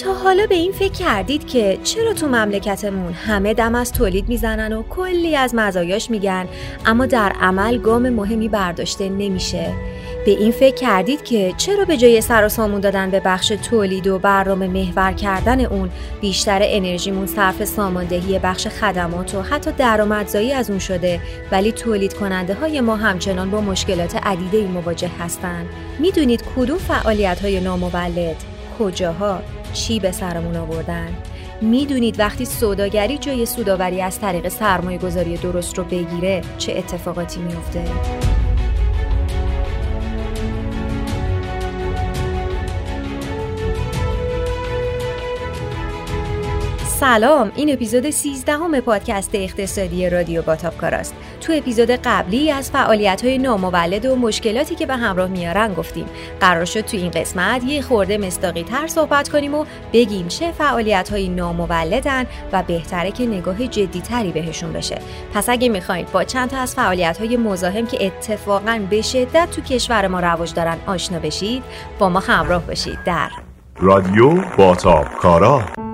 تا حالا به این فکر کردید که چرا تو مملکتمون همه دم از تولید می‌زنن و کلی از مزایاش میگن اما در عمل گام مهمی برداشته نمیشه؟ به این فکر کردید که چرا به جای سر و سامون دادن به بخش تولید و برنامه محور کردن اون بیشتر انرژیمون صرف ساماندهی بخش خدمات و حتی درآمدزایی از اون شده ولی تولید کننده های ما همچنان با مشکلات عدیده مواجه هستند می‌دونید کدوم فعالیت های نامولد کجاها؟ چی به سرمون آوردن می‌دونید وقتی سوداگری جای سوداوری از طریق سرمایه گذاری درست رو بگیره چه اتفاقاتی میفته؟ سلام این اپیزود 13 همه پادکست اقتصادی رادیو باتاپکاراست تو اپیزود قبلی از فعالیت های نامولد و مشکلاتی که به همراه میارن گفتیم. قرار شد تو این قسمت یه خورده مستاقی تر صحبت کنیم و بگیم چه فعالیت های نامولدن و بهتره که نگاه جدی تری بهشون بشه. پس اگه می‌خواید با چند تا از فعالیت های مزاحم که اتفاقا به شدت تو کشور ما رواج دارن آشنا بشید با ما همراه باشید در رادیو باتاپکارا. برای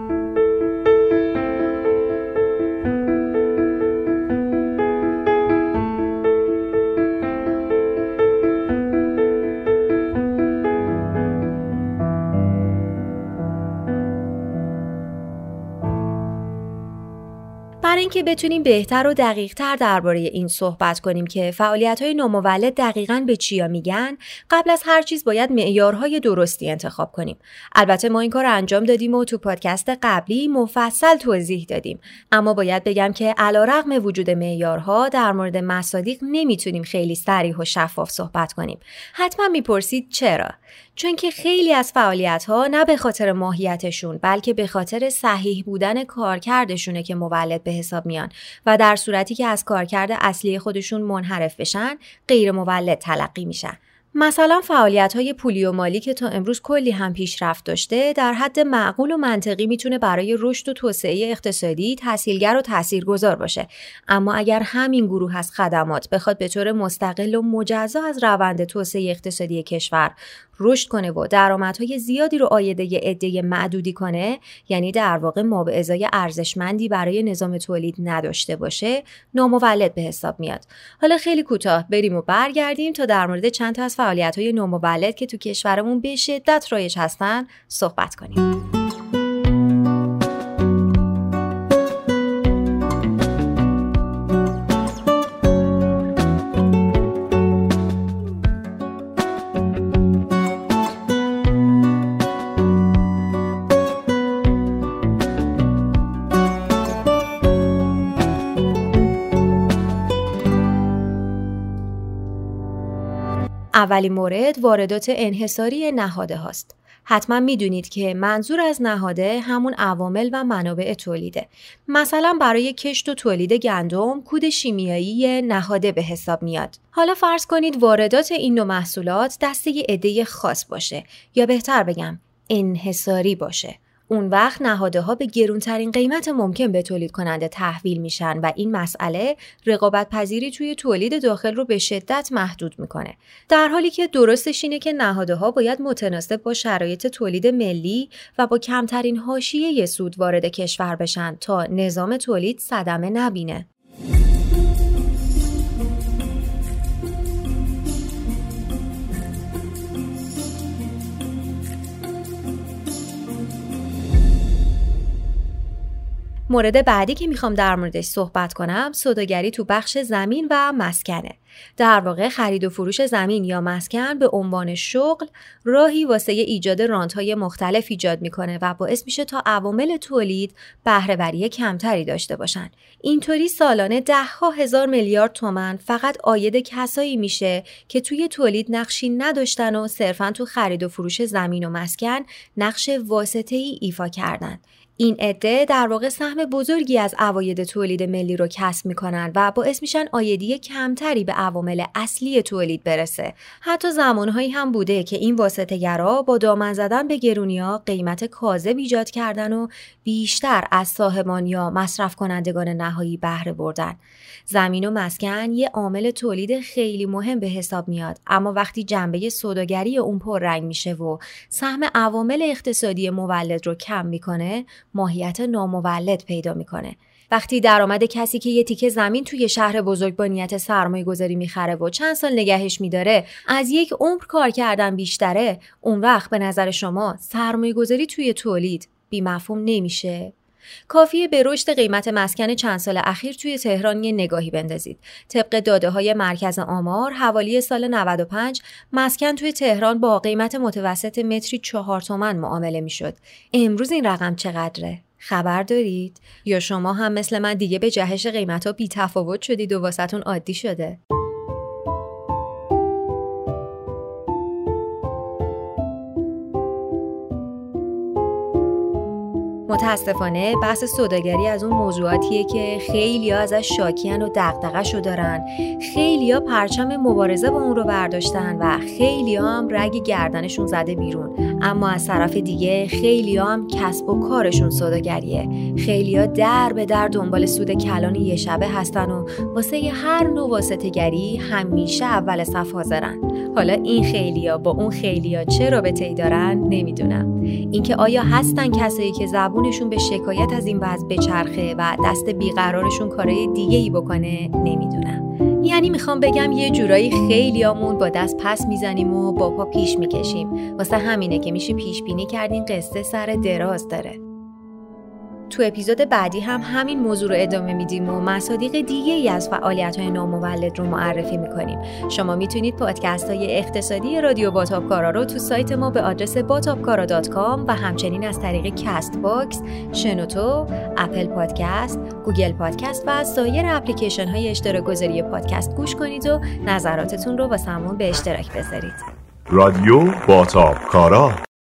اینکه بتونیم بهتر و دقیقتر درباره این صحبت کنیم که فعالیت های نامولد دقیقا به چیا میگن قبل از هر چیز باید معیارهای درستی انتخاب کنیم. البته ما این کار انجام دادیم و تو پادکست قبلی مفصل توضیح دادیم. اما باید بگم که علیرغم وجود معیارها در مورد مصادیق نمی‌تونیم خیلی سریح و شفاف صحبت کنیم. حتما می‌پرسید چرا؟ چون که خیلی از فعالیت ها نه به خاطر ماهیتشون بلکه به خاطر صحیح بودن کارکردشونه که مولد به حساب میان و در صورتی که از کارکرد اصلی خودشون منحرف بشن غیر مولد تلقی میشن. مثلا فعالیت های پولی و مالی که تا امروز کلی هم پیشرفت داشته در حد معقول و منطقی می‌تونه برای رشد و توسعه اقتصادی تسهیلگر و تاثیرگذار باشه. اما اگر همین گروه از خدمات بخواد به طور مستقل و مجزا از روند توسعه اقتصادی کشور رشد کنه و درآمدهای زیادی رو آیده عده معدودی کنه یعنی در واقع ما به ازای ارزشمندی برای نظام تولید نداشته باشه نامولد به حساب میاد. حالا خیلی کوتاه بریم و برگردیم تا در مورد چند تا از فعالیت های نامولد که تو کشورمون به شدت رایج هستن صحبت کنیم. اولین مورد واردات انحصاری نهاده هاست. حتما می‌دونید که منظور از نهاده همون عوامل و منابع تولیده. مثلا برای کشت و تولید گندم کود شیمیایی نهاده به حساب میاد. حالا فرض کنید واردات این نوع محصولات دسته عده خاص باشه یا بهتر بگم انحصاری باشه. اون وقت نهاده ها به گرونترین قیمت ممکن به تولید کننده تحویل میشن و این مسئله رقابت پذیری توی تولید داخل رو به شدت محدود می‌کنه. در حالی که درستش اینه که نهاده ها باید متناسب با شرایط تولید ملی و با کمترین حاشیه سود وارد کشور بشن تا نظام تولید صدمه نبینه. مورد بعدی که می‌خوام در موردش صحبت کنم سوداگری تو بخش زمین و مسکنه. در واقع خرید و فروش زمین یا مسکن به عنوان شغل راهی واسه ایجاد های مختلف ایجاد می‌کنه و باعث میشه تا عوامل تولید بهرهوری کمتری داشته باشن. اینطوری سالانه ده ها هزار میلیارد تومن فقط آید کسایی میشه که توی تولید نقشی نداشتن و صرفا تو خرید و فروش زمین و مسکن نقش واسطه ای ایفا کردن. این عده در واقع سهم بزرگی از عواید تولید ملی رو کسب می‌کنن و باعث میشن آیدی کمتری به عوامل اصلی تولید برسه. حتی زمانهایی هم بوده که این واسطه گرا با دامن زدن به گرونیا قیمت کاذب ایجاد کردن و بیشتر از صاحبان یا مصرف کنندگان نهایی بهره بردن. زمین و مسکن یه عامل تولید خیلی مهم به حساب میاد اما وقتی جنبه سوداگری اون پررنگ میشه و سهم عوامل اقتصادی مولد رو کم می‌کنه ماهیت نامولد پیدا می‌کنه. وقتی درآمد کسی که یه تیکه زمین توی شهر بزرگ با نیت سرمایه گذاری می‌خره و چند سال نگهش میداره از یک عمر کار کردن بیشتره اون وقت به نظر شما سرمایه گذاری توی تولید بی مفهوم نمیشه؟ کافیه به رشد قیمت مسکن چند سال اخیر توی تهران یه نگاهی بندازید. طبق داده های مرکز آمار حوالی سال 95 مسکن توی تهران با قیمت متوسط متری چهار تومن معامله می‌شد. امروز این رقم چقدره؟ خبر دارید؟ یا شما هم مثل من دیگه به جهش قیمت ها بی تفاوت شدید و واسهتون عادی شده؟ متاسفانه بحث سوداگری از اون موضوعاتیه که خیلی ها ازش شاکیان و دقدقه دارن. خیلی ها پرچم مبارزه با اون رو برداشتن و خیلی ها هم رگ گردنشون زده بیرون. اما از طرف دیگه خیلی هم کسب و کارشون سوداگریه. خیلی ها در به در دنبال سود کلان یه شبه هستن و واسه هر نوع واسطگری همیشه اول صف حاضرن. حالا این خیلیا با اون خیلیا چه رابطه ای دارن نمی‌دونم. اینکه آیا هستن کسایی که زبونشون به شکایت از این وضع بچرخه و دست بیقرارشون کارهای دیگه ای بکنه نمی‌دونم. یعنی می‌خوام بگم یه جورایی خیلیامون با دست پس می‌زنیم و با پا پیش می‌کشیم. واسه همینه که میشه پیش بینی کرد این قصه سر دراز داره. تو اپیزود بعدی هم همین موضوع رو ادامه میدیم و مصادیق دیگه ای از فعالیت های نامولد رو معرفی می‌کنیم. شما می‌تونید پادکست های اقتصادی رادیو باتابکارا رو تو سایت ما به آدرس باتابکارا.com و همچنین از طریق CastBox، شنوتو، Apple Podcast، Google Podcast و سایر اپلیکیشن های اشتراک گذاری پادکست گوش کنید و نظراتتون رو با سمون به اشتراک بذارید. رادیو باتابکارا